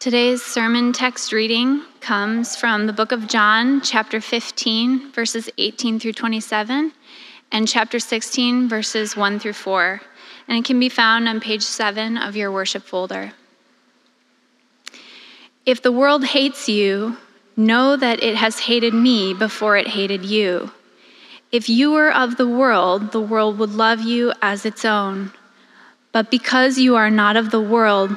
Today's sermon text reading comes from the book of John, chapter 15, verses 18 through 27, and chapter 16, verses 1 through 4, and it can be found on page 7 of your worship folder. If the world hates you, know that it has hated me before it hated you. If you were of the world, the world would love you as its own. But because you are not of the world,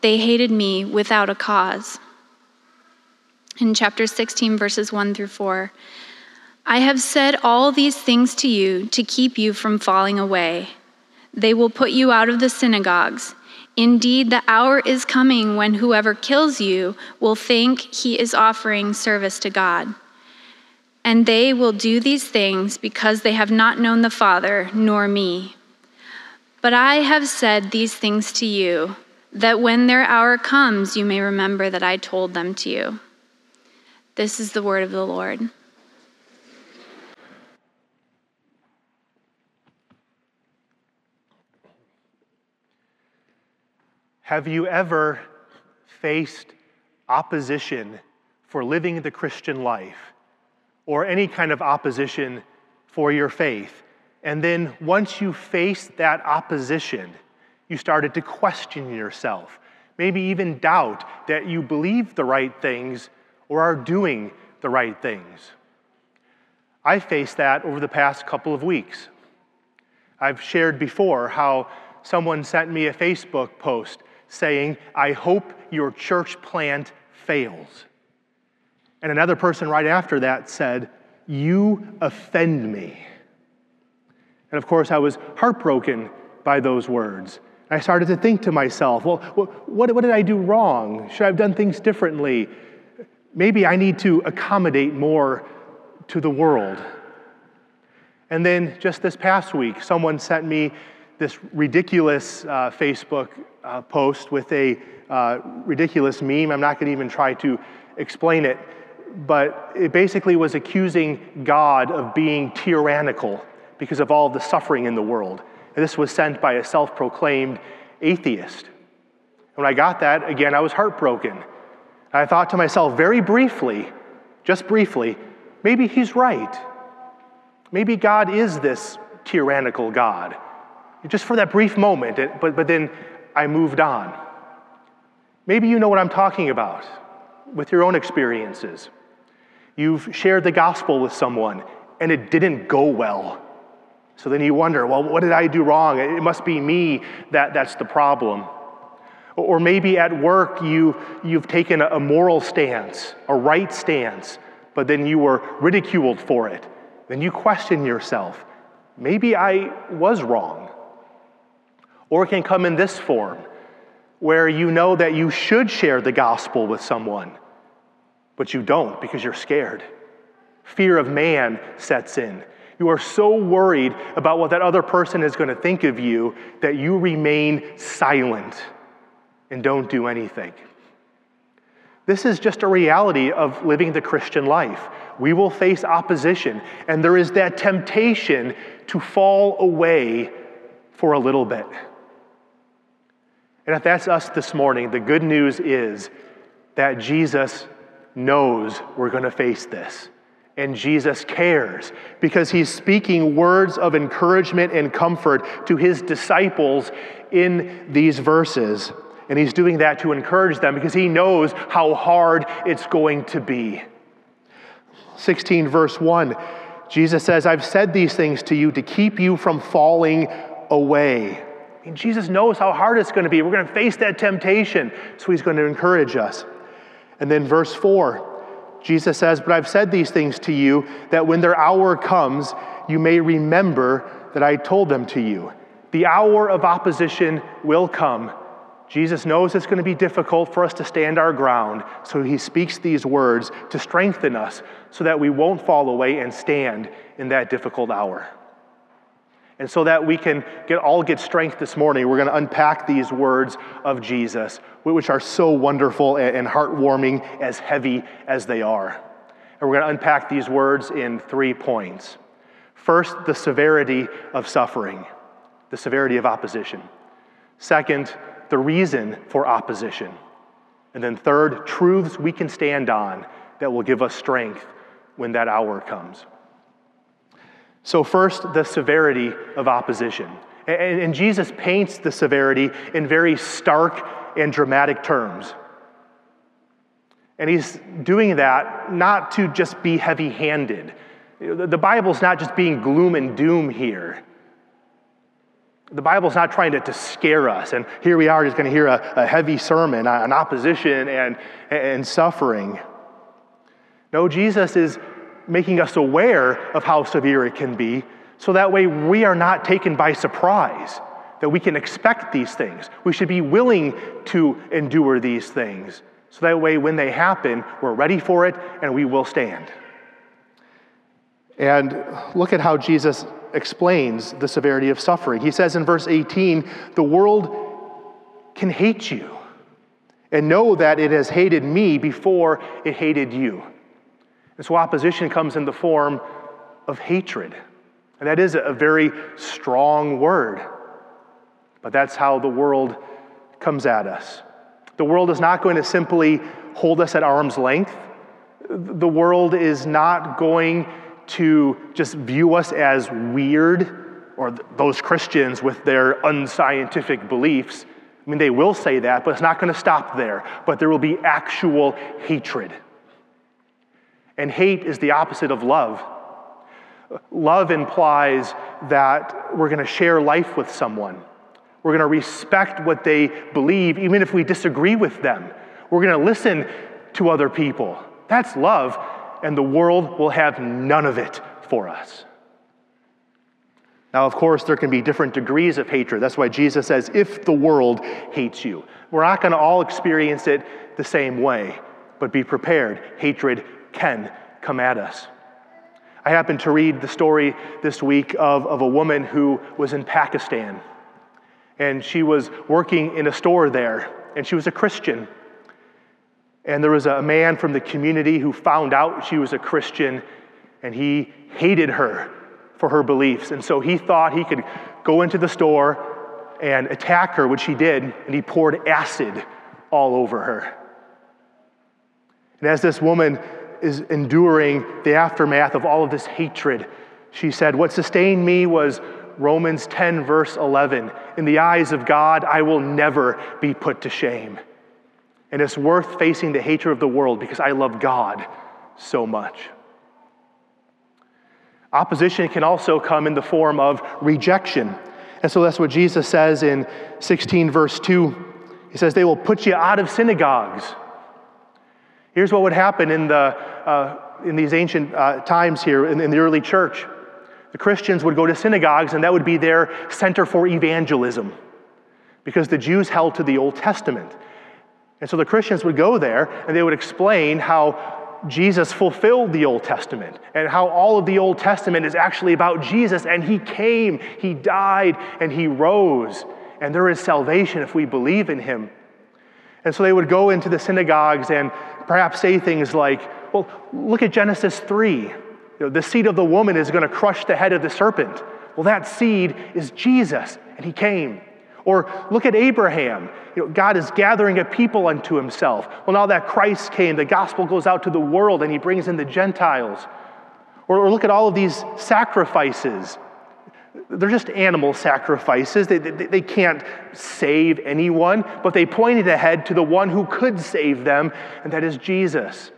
They hated me without a cause. In chapter 16, verses 1 through 4, I have said all these things to you to keep you from falling away. They will put you out of the synagogues. Indeed, the hour is coming when whoever kills you will think he is offering service to God. And they will do these things because they have not known the Father nor me. But I have said these things to you that when their hour comes, you may remember that I told them to you. This is the word of the Lord. Have you ever faced opposition for living the Christian life or any kind of opposition for your faith? And then once you face that opposition, you started to question yourself, maybe even doubt that you believe the right things or are doing the right things. I faced that over the past couple of weeks. I've shared before how someone sent me a Facebook post saying, I hope your church plant fails. And another person right after that said, You offend me. And of course, I was heartbroken by those words. I started to think to myself, well, what, what did I do wrong? Should I have done things differently? Maybe I need to accommodate more to the world. And then just this past week, someone sent me this ridiculous uh, Facebook uh, post with a uh, ridiculous meme. I'm not going to even try to explain it, but it basically was accusing God of being tyrannical because of all the suffering in the world. This was sent by a self proclaimed atheist. When I got that, again, I was heartbroken. I thought to myself very briefly, just briefly, maybe he's right. Maybe God is this tyrannical God. Just for that brief moment, but, but then I moved on. Maybe you know what I'm talking about with your own experiences. You've shared the gospel with someone and it didn't go well. So then you wonder, well, what did I do wrong? It must be me that, that's the problem. Or maybe at work you, you've taken a moral stance, a right stance, but then you were ridiculed for it. Then you question yourself, maybe I was wrong. Or it can come in this form, where you know that you should share the gospel with someone, but you don't because you're scared. Fear of man sets in. You are so worried about what that other person is going to think of you that you remain silent and don't do anything. This is just a reality of living the Christian life. We will face opposition, and there is that temptation to fall away for a little bit. And if that's us this morning, the good news is that Jesus knows we're going to face this. And Jesus cares because he's speaking words of encouragement and comfort to his disciples in these verses. And he's doing that to encourage them because he knows how hard it's going to be. 16, verse 1, Jesus says, I've said these things to you to keep you from falling away. I mean, Jesus knows how hard it's going to be. We're going to face that temptation, so he's going to encourage us. And then, verse 4, Jesus says, But I've said these things to you that when their hour comes, you may remember that I told them to you. The hour of opposition will come. Jesus knows it's going to be difficult for us to stand our ground, so he speaks these words to strengthen us so that we won't fall away and stand in that difficult hour. And so that we can get, all get strength this morning, we're going to unpack these words of Jesus, which are so wonderful and heartwarming, as heavy as they are. And we're going to unpack these words in three points. First, the severity of suffering, the severity of opposition. Second, the reason for opposition. And then third, truths we can stand on that will give us strength when that hour comes. So, first, the severity of opposition. And, and, Jesus paints the severity in very stark and dramatic terms. And he's doing that not to just be heavy handed. The Bible's not just being gloom and doom here. The Bible's not trying to, to scare us. And here we are just going to hear a, a heavy sermon on opposition and, and suffering. No, Jesus is making us aware of how severe it can be, so that way we are not taken by surprise, that we can expect these things. We should be willing to endure these things, so that way when they happen, we're ready for it and we will stand. And look at how Jesus explains the severity of suffering. He says in verse 18, The world can hate you, and know that it has hated me before it hated you. And so opposition comes in the form of hatred. And that is a very strong word. But that's how the world comes at us. The world is not going to simply hold us at arm's length. The world is not going to just view us as weird or those Christians with their unscientific beliefs. I mean, they will say that, but it's not going to stop there. But there will be actual hatred. And hate is the opposite of love. Love implies that we're going to share life with someone. We're going to respect what they believe, even if we disagree with them. We're going to listen to other people. That's love, and the world will have none of it for us. Now, of course, there can be different degrees of hatred. That's why Jesus says, if the world hates you. We're not going to all experience it the same way, but be prepared. Hatred can come at us. I happened to read the story this week of, of a woman who was in Pakistan. And she was working in a store there, and she was a Christian. And there was a man from the community who found out she was a Christian, and he hated her for her beliefs. And so he thought he could go into the store and attack her, which he did, and he poured acid all over her. And as this woman is enduring the aftermath of all of this hatred. She said, What sustained me was Romans 10, verse 11. In the eyes of God, I will never be put to shame. And it's worth facing the hatred of the world because I love God so much. Opposition can also come in the form of rejection. And so that's what Jesus says in 16, verse 2. He says, They will put you out of synagogues. Here's what would happen in, the, uh, in these ancient uh, times here in, in the early church the Christians would go to synagogues, and that would be their center for evangelism because the Jews held to the Old Testament. And so the Christians would go there and they would explain how Jesus fulfilled the Old Testament and how all of the Old Testament is actually about Jesus and He came, He died, and He rose. And there is salvation if we believe in Him. And so they would go into the synagogues and perhaps say things like, well, look at Genesis 3. You know, the seed of the woman is going to crush the head of the serpent. Well, that seed is Jesus, and he came. Or look at Abraham. You know, God is gathering a people unto himself. Well, now that Christ came, the gospel goes out to the world and he brings in the Gentiles. Or, or look at all of these sacrifices. They're just animal sacrifices. They, they, they, can't save anyone, but they pointed ahead to the one who could save them, and that is Jesus.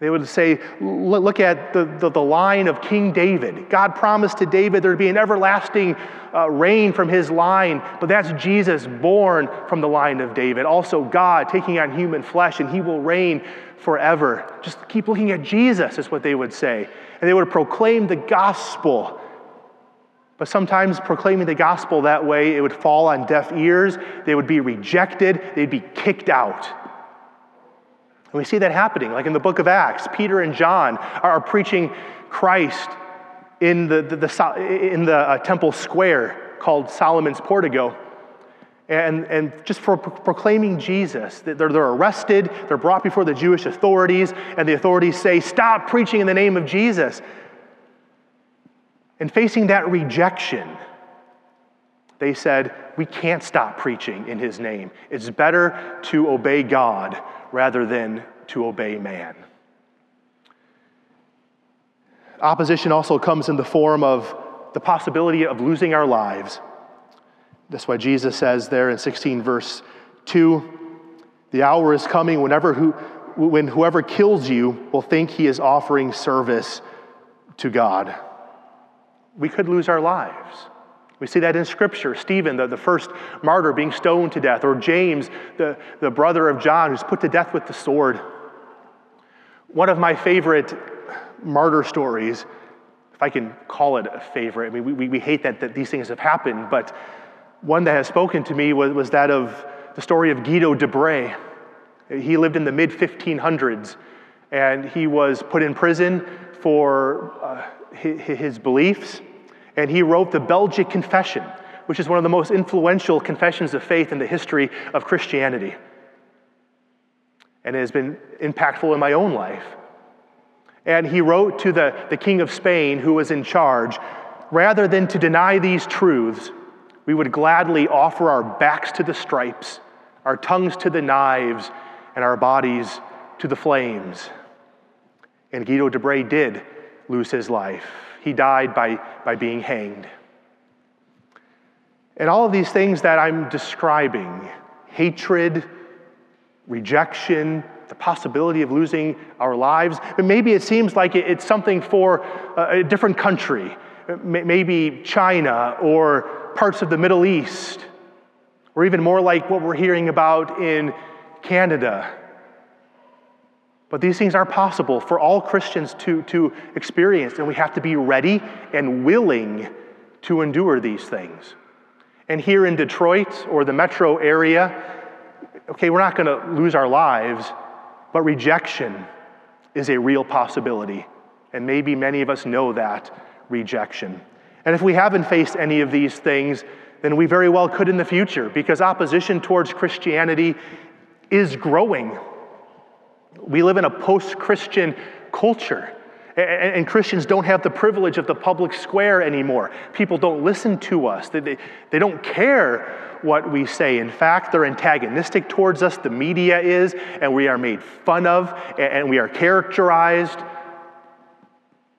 They would say, look at the, the, the, line of King David. God promised to David there'd be an everlasting uh, reign from his line, but that's Jesus born from the line of David. Also, God taking on human flesh, and he will reign forever. Just keep looking at Jesus, is what they would say. And they would proclaim the gospel. But sometimes proclaiming the gospel that way, it would fall on deaf ears. They would be rejected. They'd be kicked out. And we see that happening, like in the book of Acts. Peter and John are preaching Christ in the, the, the in the uh, temple square called Solomon's Portico. And, and just for pro- proclaiming Jesus, they're, they're arrested, they're brought before the Jewish authorities, and the authorities say, Stop preaching in the name of Jesus. And facing that rejection, they said, We can't stop preaching in his name. It's better to obey God rather than to obey man. Opposition also comes in the form of the possibility of losing our lives. That's why Jesus says there in 16, verse 2 the hour is coming whenever who, when whoever kills you will think he is offering service to God. We could lose our lives. We see that in Scripture. Stephen, the, the first martyr, being stoned to death, or James, the, the brother of John, who's put to death with the sword. One of my favorite martyr stories, if I can call it a favorite, I mean, we, we we hate that, that these things have happened, but one that has spoken to me was, was that of the story of Guido de Brès. He lived in the mid 1500s, and he was put in prison for uh, his, beliefs and he wrote the Belgic Confession, which is one of the most influential confessions of faith in the history of Christianity. And it has been impactful in my own life. And he wrote to the, the King of Spain, who was in charge, rather than to deny these truths, we would gladly offer our backs to the stripes, our tongues to the knives, and our bodies to the flames. And Guido de Brès did lose his life he died by, by being hanged. And all of these things that I'm describing hatred, rejection, the possibility of losing our lives. But maybe it seems like it's something for a different country, maybe China or parts of the Middle East, or even more like what we're hearing about in Canada but these things are possible for all Christians to, to experience, and we have to be ready and willing to endure these things. And here in Detroit or the metro area, okay, we're not going to lose our lives, but rejection is a real possibility. And maybe many of us know that rejection. And if we haven't faced any of these things, then we very well could in the future because opposition towards Christianity is growing. We live in a post Christian culture. And Christians don't have the privilege of the public square anymore. People don't listen to us. They, they, they, don't care what we say. In fact, they're antagonistic towards us. The media is, and we are made fun of, and we are characterized.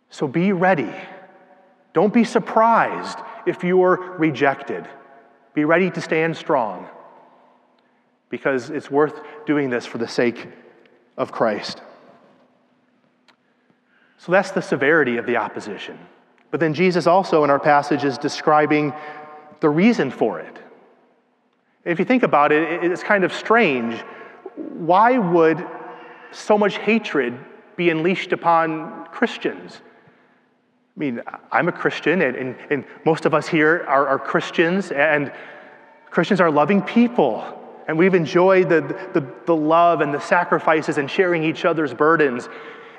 So be ready. Don't be surprised if you're rejected. Be ready to stand strong because it's worth doing this for the sake of Christ. So that's the severity of the opposition. But then Jesus also in our passage is describing the reason for it. If you think about it, it's kind of strange. Why would so much hatred be unleashed upon Christians? I mean, I'm a Christian, and, and, and most of us here are, are Christians, and Christians are loving people. And we've enjoyed the, the, the, love and the sacrifices and sharing each other's burdens.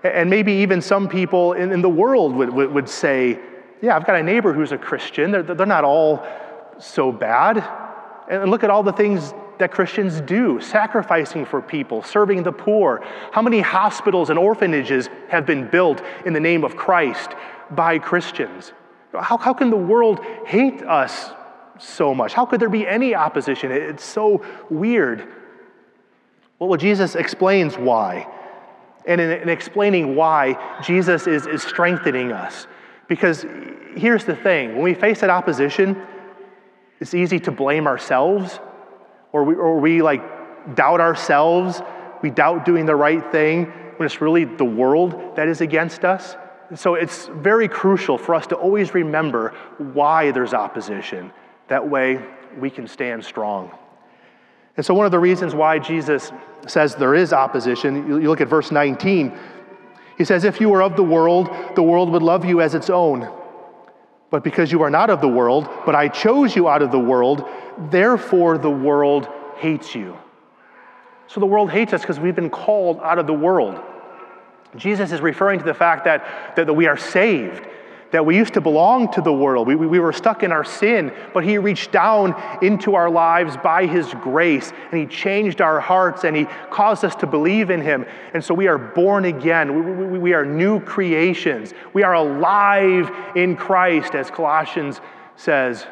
And maybe even some people in, in the world would, would, would, say, Yeah, I've got a neighbor who's a Christian. They're, they're not all so bad. And look at all the things that Christians do sacrificing for people, serving the poor. How many hospitals and orphanages have been built in the name of Christ by Christians? How, how can the world hate us so much? How could there be any opposition? It's so weird. Well, Jesus explains why. And in, in explaining why, Jesus is, is strengthening us Because here's the thing when we face that opposition, it's easy to blame ourselves, or we, or we like doubt ourselves. We doubt doing the right thing when it's really the world that is against us. So it's very crucial for us to always remember why there's opposition. That way we can stand strong. And so, one of the reasons why Jesus says there is opposition, you look at verse 19. He says, If you were of the world, the world would love you as its own. But because you are not of the world, but I chose you out of the world, therefore the world hates you. So the world hates us because we've been called out of the world. Jesus is referring to the fact that, that, that we are saved, that we used to belong to the world. We, we, we, were stuck in our sin, but He reached down into our lives by His grace, and He changed our hearts, and He caused us to believe in Him. And so we are born again. We, we are new creations. We are alive in Christ, as Colossians says.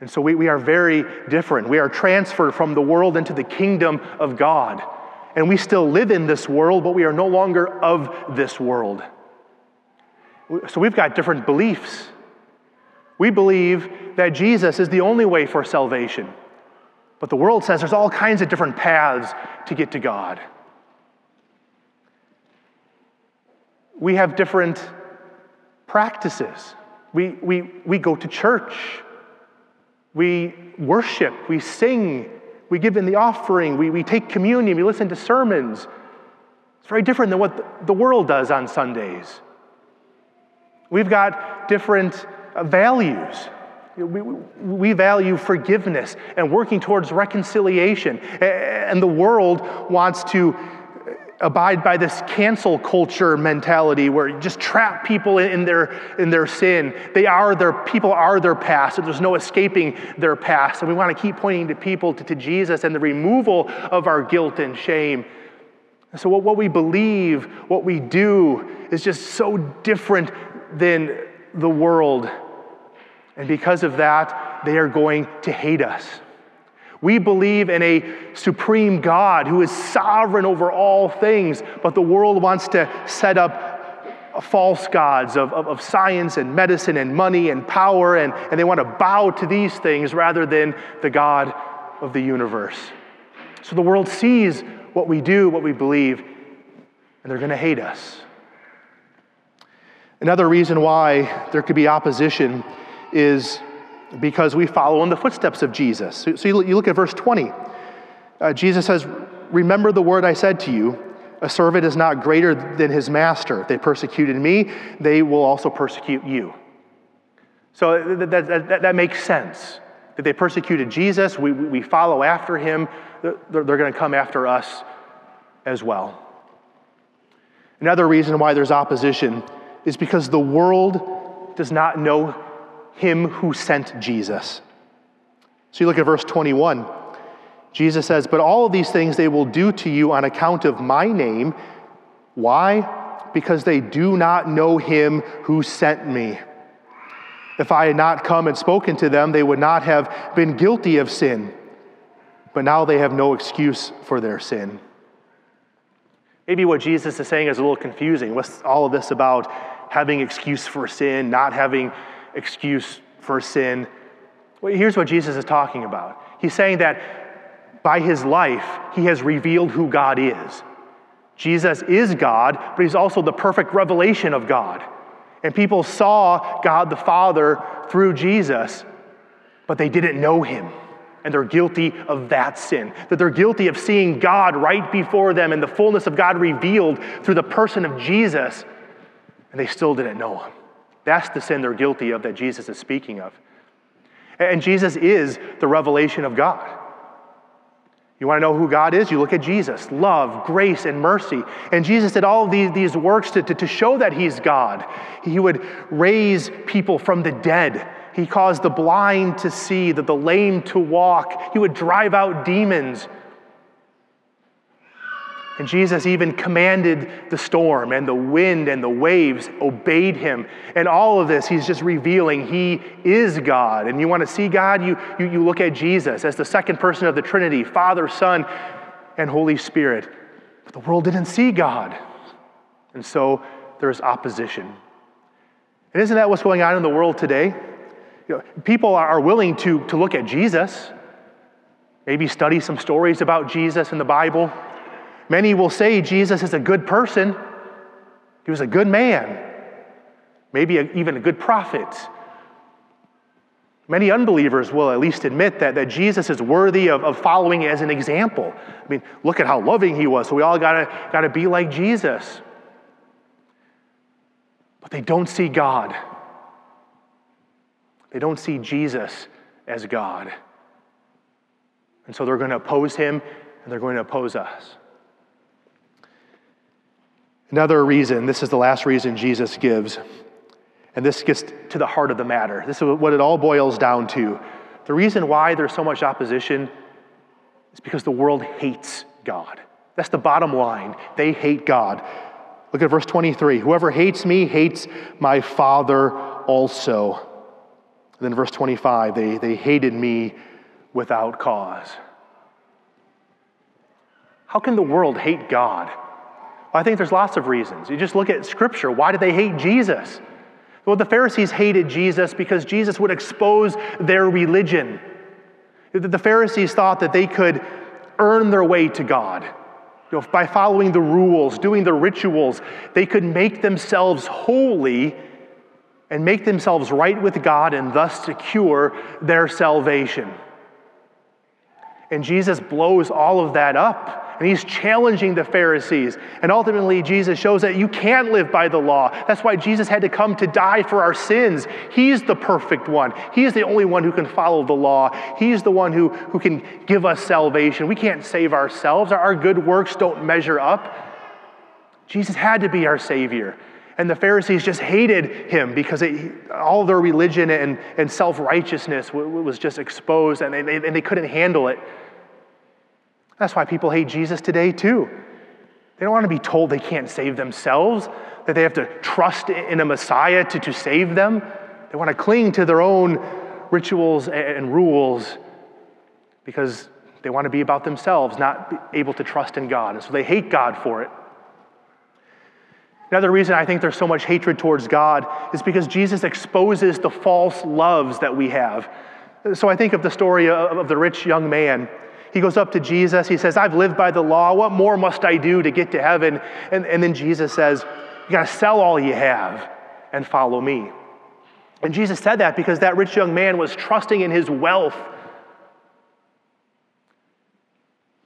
And so we, we are very different. We are transferred from the world into the kingdom of God. And we still live in this world, but we are no longer of this world. So we've got different beliefs. We believe that Jesus is the only way for salvation. But the world says there's all kinds of different paths to get to God. We have different practices. We, we, we go to church. We worship. We sing. We give in the offering. We, we take communion. We listen to sermons. It's very different than what the world does on Sundays. We've got different uh, values. We, we value forgiveness and working towards reconciliation. And the world wants to abide by this cancel culture mentality where you just trap people in their, in their sin. They are their, people are their past, and there's no escaping their past. And we want to keep pointing to people to, to Jesus and the removal of our guilt and shame. So, what, what we believe, what we do, is just so different than the world. And because of that, they are going to hate us. We believe in a supreme God who is sovereign over all things, but the world wants to set up false gods of, of, of, science and medicine and money and power, and, and they want to bow to these things rather than the God of the universe. So the world sees what we do, what we believe, and they're going to hate us. Another reason why there could be opposition is because we follow in the footsteps of Jesus. So, so you, look at verse 20. Uh, Jesus says, Remember the word I said to you a servant is not greater than his master. If they persecuted me, they will also persecute you. So that, that, that, that makes sense. That they persecuted Jesus, we, we follow after him, they're, they're going to come after us as well. Another reason why there's opposition is because the world does not know him who sent Jesus. So you look at verse 21. Jesus says, But all of these things they will do to you on account of my name. Why? Because they do not know him who sent me. If I had not come and spoken to them, they would not have been guilty of sin. But now they have no excuse for their sin. Maybe what Jesus is saying is a little confusing. What's all of this about having excuse for sin, not having excuse for sin? Well, here's what Jesus is talking about. He's saying that by his life, he has revealed who God is. Jesus is God, but he's also the perfect revelation of God. And people saw God the Father through Jesus, but they didn't know him and they're guilty of that sin. That they're guilty of seeing God right before them and the fullness of God revealed through the person of Jesus, and they still didn't know Him. That's the sin they're guilty of that Jesus is speaking of. And Jesus is the revelation of God. You want to know who God is? You look at Jesus love, grace, and mercy. And Jesus did all these, these works to, to, to show that He's God. He would raise people from the dead he caused the blind to see, the, the lame to walk. He would drive out demons. And Jesus even commanded the storm, and the wind and the waves obeyed him. And all of this, he's just revealing he is God. And you want to see God? You, you, you look at Jesus as the second person of the Trinity Father, Son, and Holy Spirit. But the world didn't see God. And so there's opposition. And isn't that what's going on in the world today? You know, people are willing to, to look at Jesus, maybe study some stories about Jesus in the Bible. Many will say Jesus is a good person, he was a good man, maybe a, even a good prophet. Many unbelievers will at least admit that, that Jesus is worthy of, of following as an example. I mean, look at how loving he was, so we all gotta, gotta be like Jesus. But they don't see God. They don't see Jesus as God. And so they're going to oppose him and they're going to oppose us. Another reason, this is the last reason Jesus gives, and this gets to the heart of the matter. This is what it all boils down to. The reason why there's so much opposition is because the world hates God. That's the bottom line. They hate God. Look at verse 23. Whoever hates me hates my Father also. And then verse 25, they, they hated me without cause. How can the world hate God? I think there's lots of reasons. You just look at Scripture. Why did they hate Jesus? Well, the Pharisees hated Jesus because Jesus would expose their religion. The Pharisees thought that they could earn their way to God. You know, by following the rules, doing the rituals, they could make themselves holy and make themselves right with God and thus secure their salvation. And Jesus blows all of that up and he's challenging the Pharisees. And ultimately, Jesus shows that you can't live by the law. That's why Jesus had to come to die for our sins. He's the perfect one. He's the only one who can follow the law. He's the one who, who can give us salvation. We can't save ourselves, our good works don't measure up. Jesus had to be our Savior. And the Pharisees just hated him because it, all their religion and, and self righteousness was just exposed and they, and they couldn't handle it. That's why people hate Jesus today, too. They don't want to be told they can't save themselves, that they have to trust in a Messiah to, to save them. They want to cling to their own rituals and rules because they want to be about themselves, not able to trust in God. And so they hate God for it. Another reason I think there's so much hatred towards God is because Jesus exposes the false loves that we have. So I think of the story of the rich young man he goes up to Jesus. He says, I've lived by the law. What more must I do to get to heaven? And, and then Jesus says, You got to sell all you have and follow me. And Jesus said that because that rich young man was trusting in his wealth.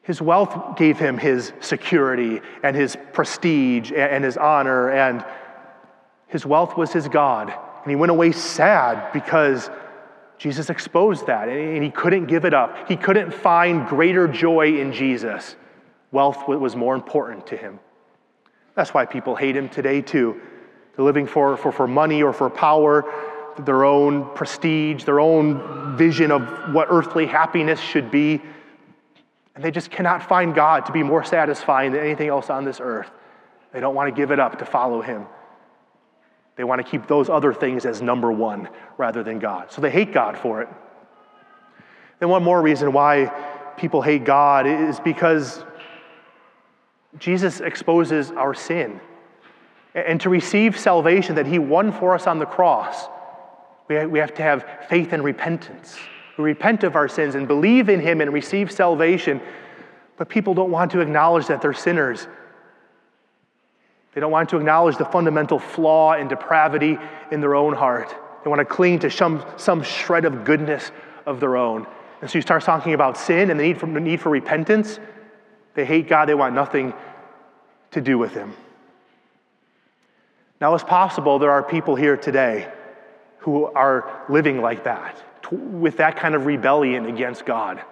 His wealth gave him his security and his prestige and his honor, and his wealth was his God. And he went away sad because Jesus exposed that, and he couldn't give it up. He couldn't find greater joy in Jesus. Wealth was more important to him. That's why people hate him today, too. They're living for, for, for money or for power, their own prestige, their own vision of what earthly happiness should be. And they just cannot find God to be more satisfying than anything else on this earth. They don't want to give it up to follow him. They want to keep those other things as number one rather than God. So they hate God for it. Then, one more reason why people hate God is because Jesus exposes our sin. And to receive salvation that he won for us on the cross, we have to have faith and repentance. We repent of our sins and believe in him and receive salvation. But people don't want to acknowledge that they're sinners they don't want to acknowledge the fundamental flaw and depravity in their own heart. They want to cling to some, some shred of goodness of their own. And so you start talking about sin and the need for, the need for repentance. They hate God, they want nothing to do with Him. Now, it's possible there are people here today who are living like that, with that kind of rebellion against God.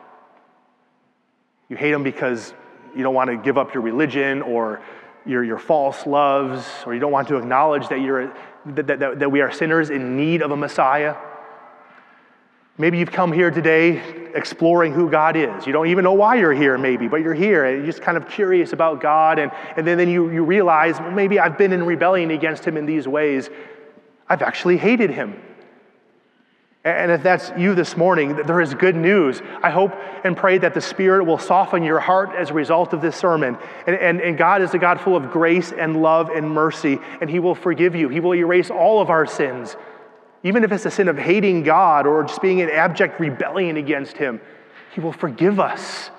You hate Him because you don't want to give up your religion or your, your false loves, or you don't want to acknowledge that, you're, that, that, that we are sinners in need of a Messiah. Maybe you've come here today exploring who God is. You don't even know why you're here, maybe, but you're here and you're just kind of curious about God. And, and then, then you, you realize, well, maybe I've been in rebellion against Him in these ways. I've actually hated Him. And if that's you this morning, there is good news. I hope and pray that the Spirit will soften your heart as a result of this sermon. And, and, and, God is a God full of grace and love and mercy, and He will forgive you. He will erase all of our sins, even if it's a sin of hating God or just being in abject rebellion against Him. He will forgive us,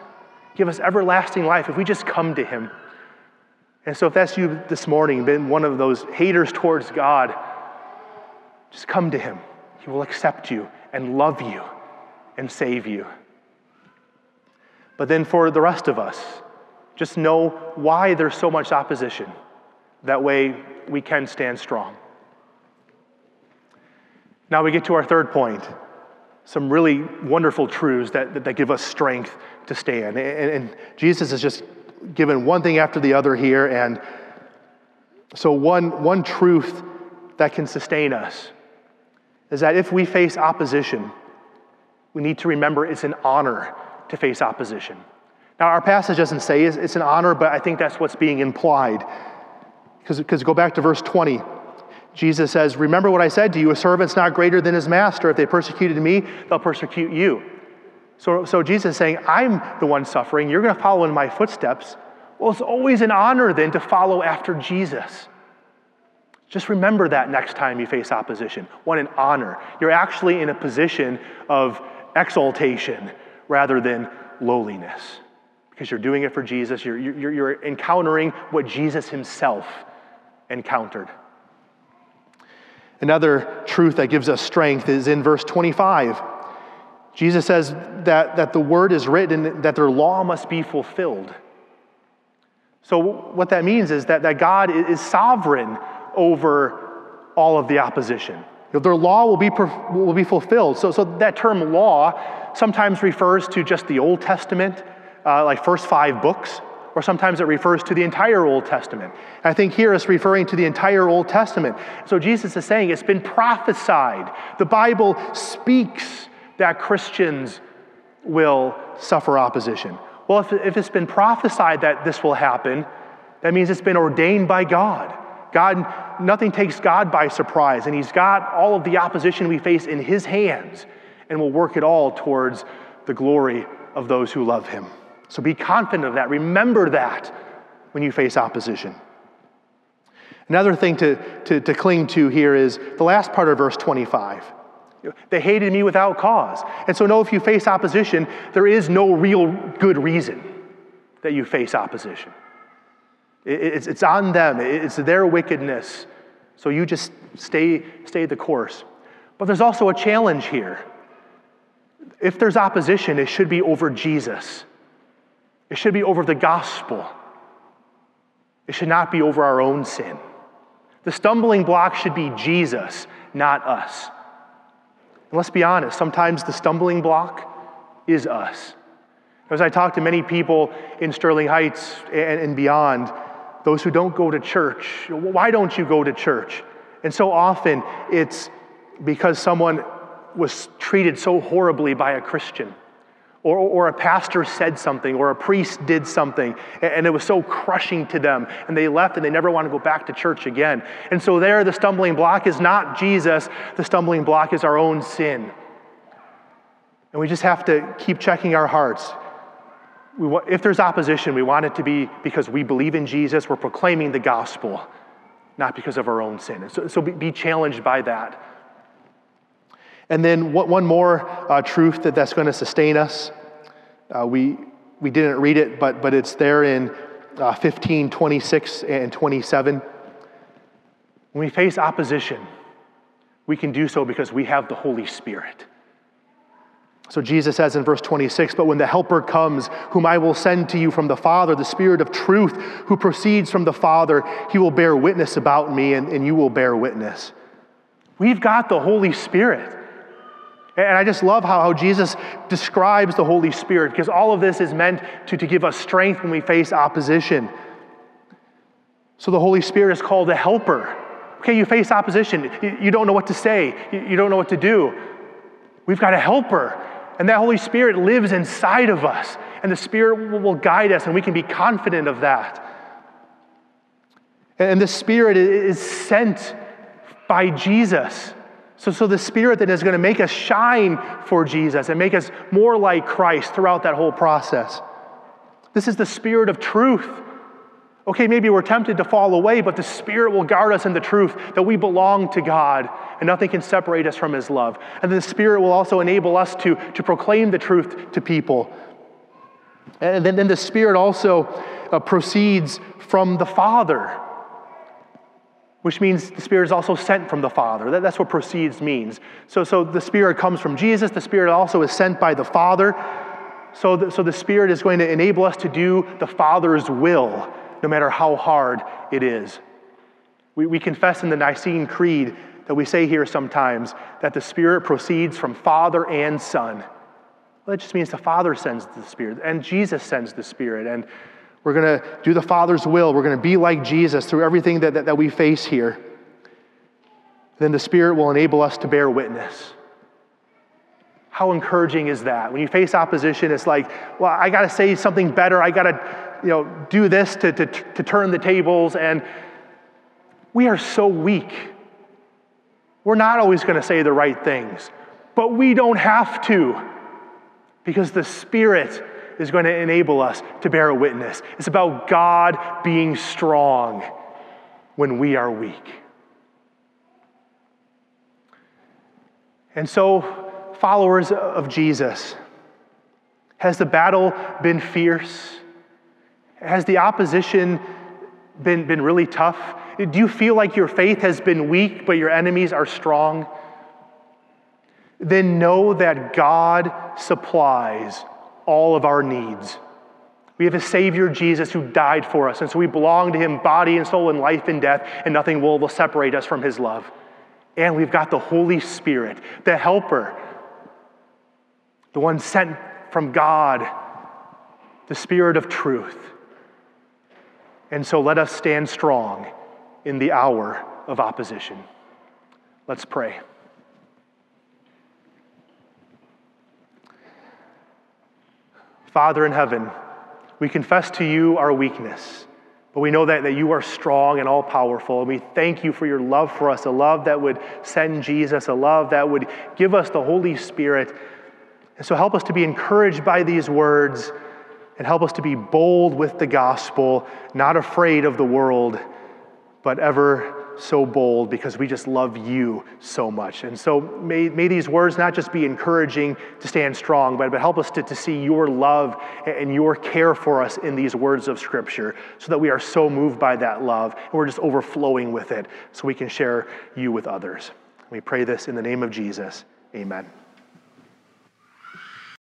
give us everlasting life if we just come to Him. And so, if that's you this morning, been one of those haters towards God, just come to Him. He will accept you and love you and save you. But then for the rest of us, just know why there's so much opposition. That way we can stand strong. Now we get to our third point some really wonderful truths that, that, that give us strength to stand. And, and, Jesus has just given one thing after the other here. And so, one, one truth that can sustain us is that if we face opposition, we need to remember it's an honor to face opposition. Now, our passage doesn't say it's an honor, but I think that's what's being implied. Because because go back to verse 20. Jesus says, Remember what I said to you, a servant's not greater than his master. If they persecuted me, they'll persecute you. So, so Jesus is saying, I'm the one suffering. You're going to follow in my footsteps. Well, it's always an honor then to follow after Jesus. Just remember that next time you face opposition. What an honor. You're actually in a position of exaltation rather than lowliness because you're doing it for Jesus. You're, you're, you're encountering what Jesus himself encountered. Another truth that gives us strength is in verse 25. Jesus says that, that the word is written, that their law must be fulfilled. So, what that means is that, that God is sovereign over all of the opposition. Their law will be, will be fulfilled. So, so that term law sometimes refers to just the Old Testament, uh, like first five books, or sometimes it refers to the entire Old Testament. I think here it's referring to the entire Old Testament. So Jesus is saying it's been prophesied. The Bible speaks that Christians will suffer opposition. Well, if, if it's been prophesied that this will happen, that means it's been ordained by God. God, nothing takes God by surprise, and He's got all of the opposition we face in His hands and will work it all towards the glory of those who love Him. So be confident of that. Remember that when you face opposition. Another thing to, to, to cling to here is the last part of verse 25. They hated me without cause. And so, know if you face opposition, there is no real good reason that you face opposition. It's, it's on them, it's their wickedness. So you just stay, stay the course. But there's also a challenge here. If there's opposition, it should be over Jesus, it should be over the gospel, it should not be over our own sin. The stumbling block should be Jesus, not us. And let's be honest, sometimes the stumbling block is us. As I talk to many people in Sterling Heights and, and beyond, those who don't go to church. Why don't you go to church? And so often it's because someone was treated so horribly by a Christian, or, or a pastor said something, or a priest did something, and it was so crushing to them, and they left and they never want to go back to church again. And so, there, the stumbling block is not Jesus, the stumbling block is our own sin. And we just have to keep checking our hearts we, if there's opposition, we want it to be because we believe in Jesus, we're proclaiming the gospel, not because of our own sin. So, so be, be challenged by that. And then one more uh, truth that that's going to sustain us. Uh, we, we didn't read it, but, but it's there in uh, 15, 26, and 27. When we face opposition, we can do so because we have the Holy Spirit. So Jesus says in verse 26, But when the Helper comes, whom I will send to you from the Father, the Spirit of truth, who proceeds from the Father, he will bear witness about me, and, and you will bear witness. We've got the Holy Spirit. And I just love how, how Jesus describes the Holy Spirit, because all of this is meant to, to give us strength when we face opposition. So the Holy Spirit is called a helper. Okay, you face opposition, you, don't know what to say, you don't know what to do. We've got a helper and that Holy Spirit lives inside of us, and the Spirit will guide us, and we can be confident of that. And the Spirit is sent by Jesus So, so the Spirit that is going to make us shine for Jesus and make us more like Christ throughout that whole process. This is the Spirit of truth. Okay, maybe we're tempted to fall away, but the Spirit will guard us in the truth that we belong to God and nothing can separate us from His love. And the Spirit will also enable us to, to proclaim the truth to people. And then, then the Spirit also uh, proceeds from the Father which means the Spirit is also sent from the Father. That, that's what proceeds means. So, so the Spirit comes from Jesus, the Spirit also is sent by the Father. So the, so the Spirit is going to enable us to do the Father's will, no matter how hard it is. We, we confess in the Nicene Creed that we say here sometimes that the Spirit proceeds from Father and Son. Well, that just means the Father sends the Spirit, and Jesus sends the Spirit. And we're going to do the Father's will. We're going to be like Jesus through everything that, that, that we face here. Then the Spirit will enable us to bear witness. How encouraging is that? When you face opposition, it's like, well, I got to say something better. I got to, you know, do this to, to, to turn the tables. And we are so weak. We're not always going to say the right things, but we don't have to because the Spirit is going to enable us to bear a witness. It's about God being strong when we are weak. And so, followers of Jesus, has the battle been fierce? Has the opposition been, been really tough? Do you feel like your faith has been weak, but your enemies are strong? Then know that God supplies all of our needs. We have a Savior, Jesus, who died for us, and so we belong to Him, body and soul, and life and death, and nothing will, will separate us from His love. And we've got the Holy Spirit, the Helper, the one sent from God, the Spirit of truth. And so let us stand strong in the hour of opposition. Let's pray. Father in heaven, we confess to you our weakness, but we know that, that you are strong and all powerful. And we thank you for your love for us, a love that would send Jesus, a love that would give us the Holy Spirit. And so help us to be encouraged by these words and help us to be bold with the gospel, not afraid of the world, but ever so bold because we just love you so much. And so may, may these words not just be encouraging to stand strong, but, but help us to, to see your love and your care for us in these words of Scripture so that we are so moved by that love and we're just overflowing with it so we can share you with others. We pray this in the name of Jesus. Amen.